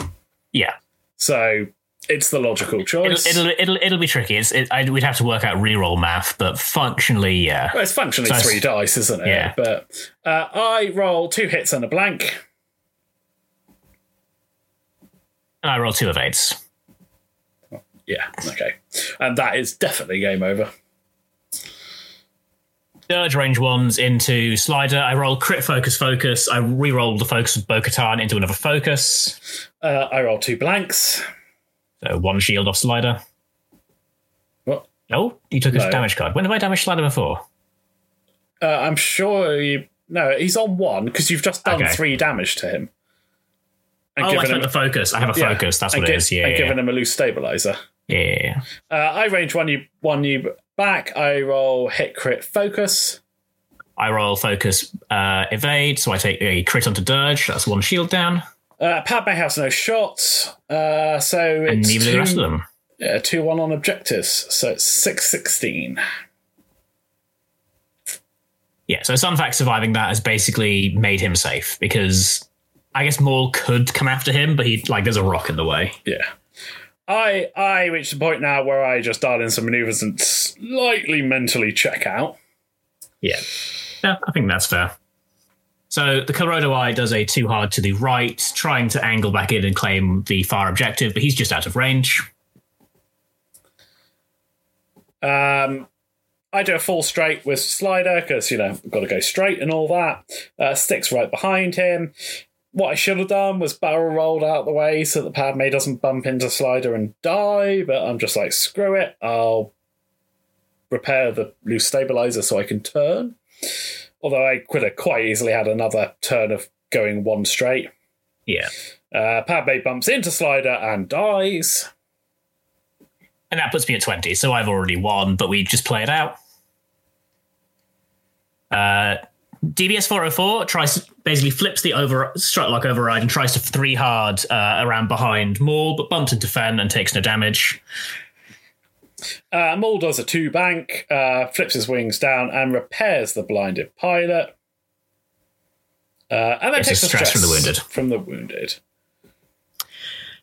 Yeah. So it's the logical It'll, choice. it'll, it'll, it'll be tricky. It's, it, I, we'd have to work out reroll math, but functionally, yeah. well, it's functionally So three dice, isn't it? Yeah. But uh, I roll two hits and a blank. And I roll two evades. Yeah, okay. And that is definitely game over. Dirge range ones into slider. I roll crit focus focus. I re-roll the focus of Bo Katan into another focus. Uh, I roll two blanks. So one shield off slider. What? Oh, you took a damage card. When have I damaged slider before? Uh, I'm sure you. No, he's on one because you've just done Okay. three damage to him. And Oh, I spent him- the focus. I have a yeah, focus. That's and what it gi- is. Yeah, and yeah, given him a loose stabilizer. Yeah. Uh, I range one you one you back. I roll hit crit focus. I roll focus uh, evade, so I take a crit onto dirge. That's one shield down, Uh, Padme has no shots, uh, so and it's neither two, the rest of them. Yeah, two one on objectives, so it's six sixteen. Yeah, so Sunfac surviving that has basically made him safe because I guess Maul could come after him, but he like there's a rock in the way. Yeah. I I reached the point now where I just dial in some maneuvers and slightly mentally check out. Yeah. Yeah, I think that's fair. So the Kelrodo-Ai does a too hard to the right, trying to angle back in and claim the far objective, but he's just out of range. Um, I do a full straight with slider because you know I've got to go straight and all that. Uh, sticks right behind him. What I should have done was barrel rolled out the way so that Padme doesn't bump into slider and die. But I'm just like screw it. I'll repair the loose stabilizer so I can turn. Although I could have quite easily had another turn of going one straight. Yeah. Uh, Padme bumps into slider and dies. And that puts me at 20, so I've already won, but we just play it out. Uh, DBS 404 tries to basically flips the over strut lock override and tries to three hard uh, around behind Maul, but bumps into Fen and takes no damage. Uh, Maul does a two bank, uh, flips his wings down, and repairs the blinded pilot. Uh, and then a takes the stress stress from the wounded. From the wounded.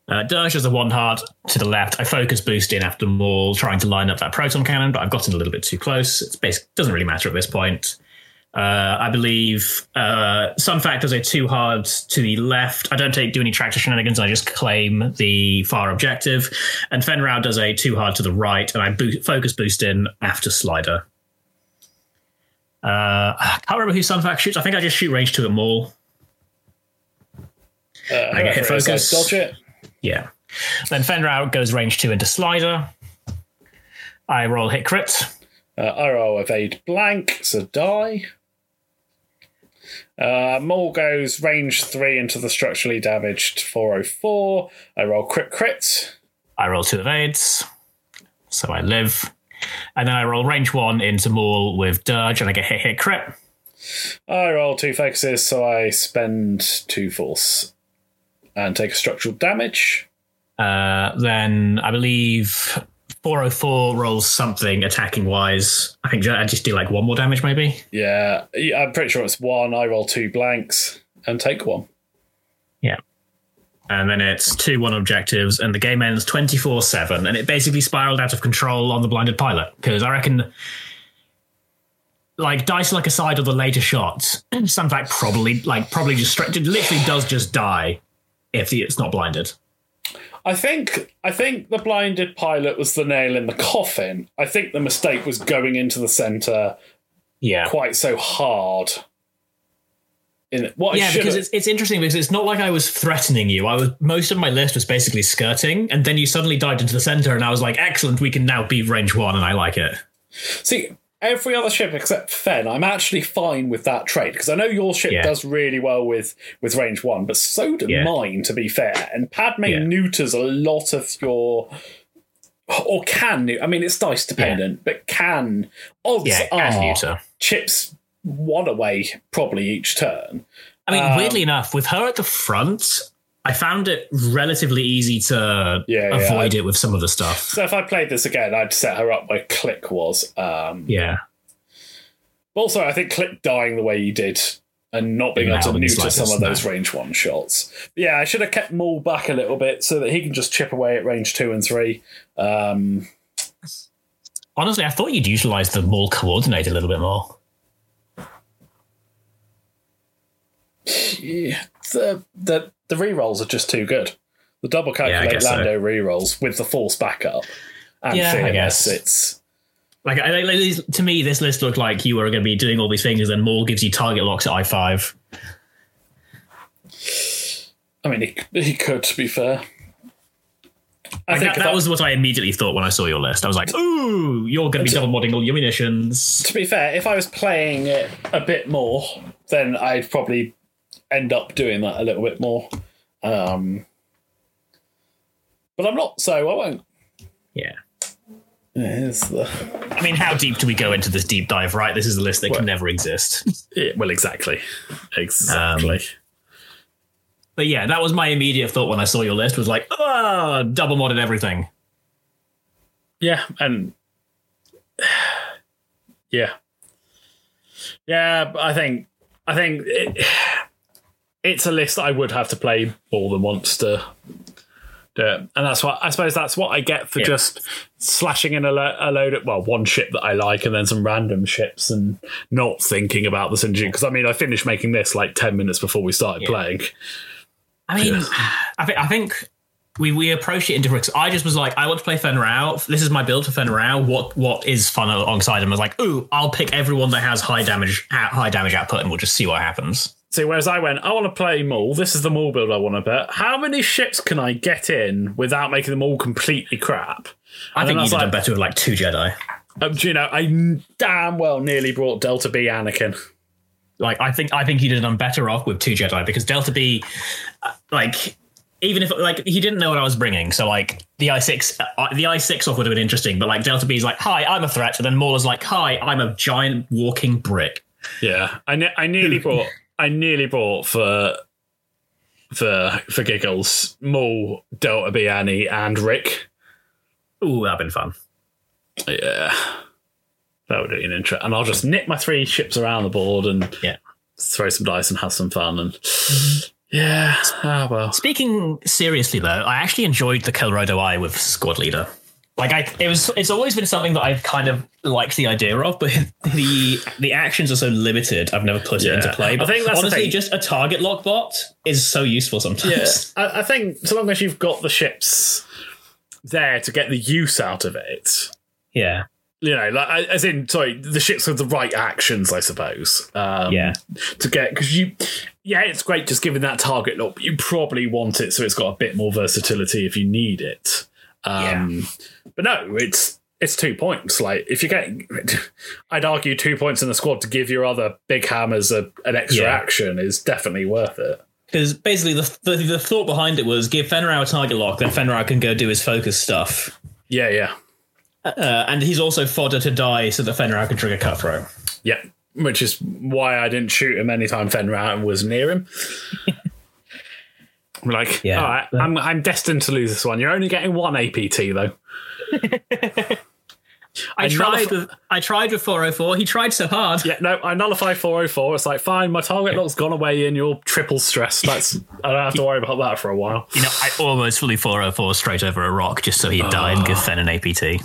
Uh, Dirge has a one hard to the left. I focus boost in after Maul, trying to line up that proton cannon, but I've gotten a little bit too close. It doesn't really matter at this point. Uh, I believe uh, Sunfac does a two hard to the left. I don't take do any tractor shenanigans. I just claim the far objective. And Fenn Rau does a two hard to the right, and I bo- focus boost in after slider. Uh, I can't remember who Sunfac shoots. I think I just shoot range two at Maul. Uh, I get hit it is, I focus. Dodge it. Yeah. Then Fenn Rau goes range two into slider. I roll hit crit. Uh, I roll evade blank, so die. Uh, Maul goes range three into the structurally damaged 404. I roll crit crit. I roll two evades. So I live. And then I roll range one into Maul with Dirge and I get hit hit crit. I roll two focuses, so I spend two force and take a structural damage. Uh, then I believe 404 rolls something attacking wise. I think I just do like one more damage maybe. Yeah, I'm pretty sure it's one. I roll two blanks and take one. Yeah. And then it's two one objectives, and the game ends 24 7. And it basically spiraled out of control on the blinded pilot. Because I reckon, like, dice like aside of the later shots, <clears throat> Sunfac probably, like, probably just straight, literally does just die if the, it's not blinded. I think I think the blinded pilot was the nail in the coffin. I think the mistake was going into the center Yeah. quite so hard. In what Yeah, because it's, it's interesting because it's not like I was threatening you. I was most of my list was basically skirting, and then you suddenly dived into the center, and I was like, "Excellent, we can now beat range one," and I like it. see every other ship except Fen. I'm actually fine with that trade because I know your ship Yeah. does really well with with range one, but so do Yeah. mine. To be fair, and Padme Yeah. neuters a lot of your. Or can I mean it's dice dependent, but can odds are chips one away probably each turn. I mean, Um, weirdly enough, with her at the front, I found it relatively easy to Yeah, yeah, avoid it with some of the stuff. So if I played this again, I'd set her up where Klick was. Um, Yeah, but also, I think Klick dying the way you did and not being able to neuter some of those range one shots. But yeah, I should have kept Maul back a little bit so that he can just chip away at range two and three. Um, honestly, I thought you'd utilize the Maul coordinate a little bit more. yeah, the the the rerolls are just too good. The double I calculate guess so. Lando rerolls with the force backup and Yeah, I guess. It's Like, I, like, to me, this list looked like you were going to be doing all these things, and then Maul gives you target locks at I five. I mean, he, he could to be fair. I Like, think that, that I- was what I immediately thought when I saw your list. I was like, "Ooh, you're going to be double modding all your munitions." to be fair, if I was playing it a bit more, then I'd probably end up doing that a little bit more. Um, but I'm not, so I won't. Yeah. Here's the I mean, how deep do we go into this deep dive? Right, this is a list that Well- can never exist. <laughs> yeah, well, exactly, exactly. But yeah, that was my immediate thought when I saw your list. Was like, "Ah, double modded everything." yeah, and <sighs> yeah, yeah. I think I think it, it's a list I would have to play more than once to do it, and that's what I suppose that's what I get for Yeah. just slashing in a, lo- a load of well one ship that I like and then some random ships and not thinking about the synergy because I mean I finished making this like ten minutes before we started Yeah. playing. I mean, I think I think we we approached it in different. I just was like, I want to play Fenn Rau. This is my build for Fenn Rau. What what is fun alongside him? I was like, ooh, I'll pick everyone that has high damage high damage output, and we'll just see what happens. See, whereas I went, I want to play Maul. This is the Maul build I want to bet. How many ships can I get in without making them all completely crap? I And think then you was did like, done better with like two Jedi. um, do you know, I damn well nearly brought Delta B Anakin. Like I think I think he did done better off with two Jedi because Delta B, uh, like even if like he didn't know what I was bringing, so like the I six uh, the I six off would have been interesting, but like Delta B's like, hi, I'm a threat, and then Maul is like, hi, I'm a giant walking brick. Yeah, I, ne- I nearly <laughs> brought, I nearly bought for, for for giggles, Maul, Delta B Annie, and Rick. Ooh, that'd been fun. Yeah, that would be an intro. And I'll just nip my three ships around the board and Yeah. throw some dice and have some fun. And yeah, ah well. Speaking seriously though, I actually enjoyed the Kelrodo-Ai with squad leader. Like I, it was. It's always been something that I've kind of liked the idea of, but <laughs> the the actions are so limited. I've never put it Yeah. into play. But I think that's honestly, just a target lock bot is so useful sometimes. Yeah, I, I think so long as you've got the ships there to get the use out of it, Yeah, you know, like as in, sorry, the ships with the right actions, I suppose. Um, yeah, to get because you, yeah, it's great just giving that target look. But you probably want it so it's got a bit more versatility if you need it. Um, But no, it's it's two points. Like if you're getting, <laughs> I'd argue two points in the squad to give your other big hammers a, an extra Yeah. action is definitely worth it. Because basically the, the the thought behind it was give Fenn Rau a target lock, then Fenn Rau can go do his focus stuff, Yeah, yeah. uh, and he's also fodder to die so that Fenn Rau can trigger cutthroat. Yeah, which is why I didn't shoot him anytime Fenn Rau was near him. <laughs> I'm like, Yeah. all right, I'm, I'm destined to lose this one. You're only getting one APT though. <laughs> I I tried nullif- with I tried with 404. He tried so hard. Yeah, no, I nullify 404. It's like, fine, my target lock's gone away and you're triple stressed. That's I don't have to worry about that for a while. You know, I almost fully 404 straight over a rock just so he'd die and give ah. Fen an APT.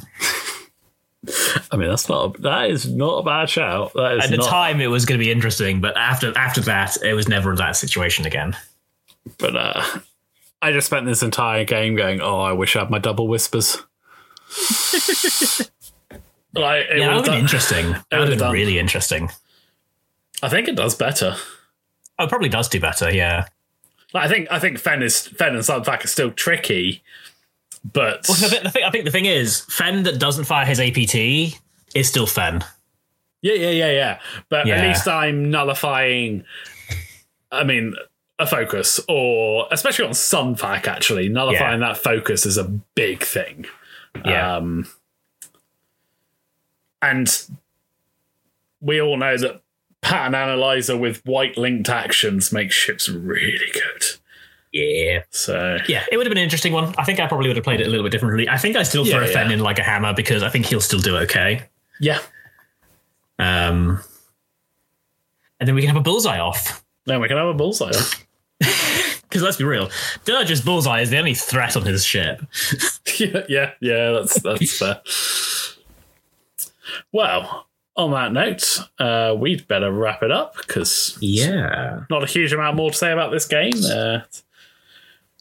I mean, that's not a, that is not a bad shout. At the not, time, it was going to be interesting, but after after that, it was never that situation again. But uh, I just spent this entire game going, "Oh, I wish I had my double whispers." <laughs> like, it Yeah, would would've been interesting. That would would've been really interesting. I think it does better. Oh, it probably does do better. Yeah. Like, I think I think Fen is Fen and Sunfac are still tricky, but Well, the, the thing, I think the thing is, Fen that doesn't fire his APT is still Fen. yeah, yeah, yeah, yeah. But Yeah. at least I'm nullifying. I mean, a focus, or especially on Sunfac, actually nullifying that focus is a big thing. Yeah. Um, and we all know that pattern analyzer with white linked actions makes ships really good. yeah. So Yeah, it would have been an interesting one. I think I probably would have played it a little bit differently. I think I still throw Yeah, Fen yeah. in like a hammer because I think he'll still do okay. yeah, Um, and then we can have a bullseye off. then we can have a bullseye. on. <laughs> Because let's be real, Dirge's bullseye is the only threat on his ship. <laughs> yeah, yeah, yeah. That's that's fair. Well, on that note, uh, we'd better wrap it up because Yeah. not a huge amount more to say about this game. Uh,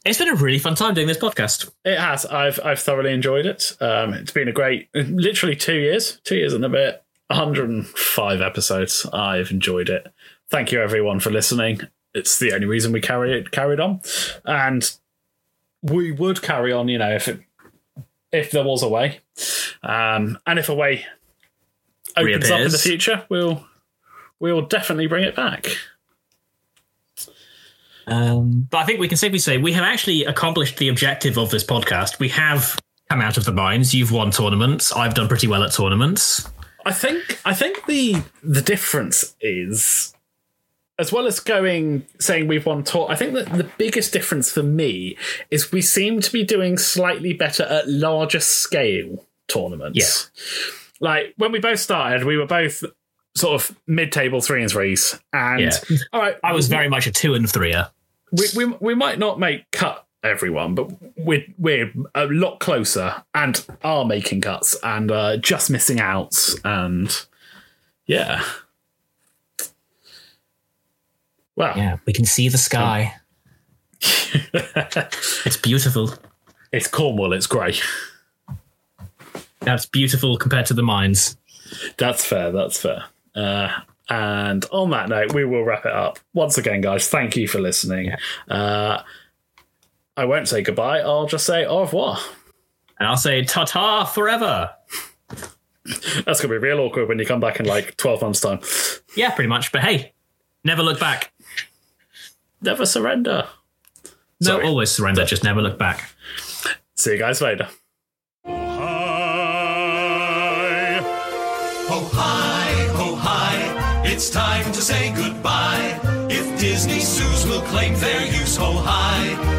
It's been a really fun time doing this podcast. it has. I've I've thoroughly enjoyed it. Um, it's been a great, literally two years, two years and a bit, 105 episodes. I've enjoyed it. Thank you everyone for listening. It's the only reason we carry it carried on, and we would carry on. You know, if it if there was a way, um, and if a way opens up in the future, we'll we'll definitely bring it back. Um, but I think we can safely say we have actually accomplished the objective of this podcast. We have come out of the mines. You've won tournaments. I've done pretty well at tournaments. I think I think the the difference is as well as going saying we've won tour I think that the biggest difference for me is we seem to be doing slightly better at larger scale tournaments. Yeah, Like when we both started, we were both sort of mid table three and threes. And Yeah. all right, I was very much a two and threeer. we, we we might not make cut everyone, but we're we're a lot closer and are making cuts and uh, just missing outs and yeah. Well, Yeah, we can see the sky. <laughs> it's beautiful. it's Cornwall. It's grey. That's beautiful compared to the mines. That's fair. That's fair. Uh, and on that note, we will wrap it up. Once again, guys, thank you for listening. Uh, I won't say goodbye. I'll just say au revoir. And I'll say ta ta forever. That's gonna be real awkward when you come back in like twelve months' time. Yeah, pretty much. But hey, never look back. Never surrender. No, Sorry. always surrender. Just never look back. See you guys later. Hi. Oh hi, oh hi, it's time to say goodbye. If Disney zoos will claim fair use, oh hi,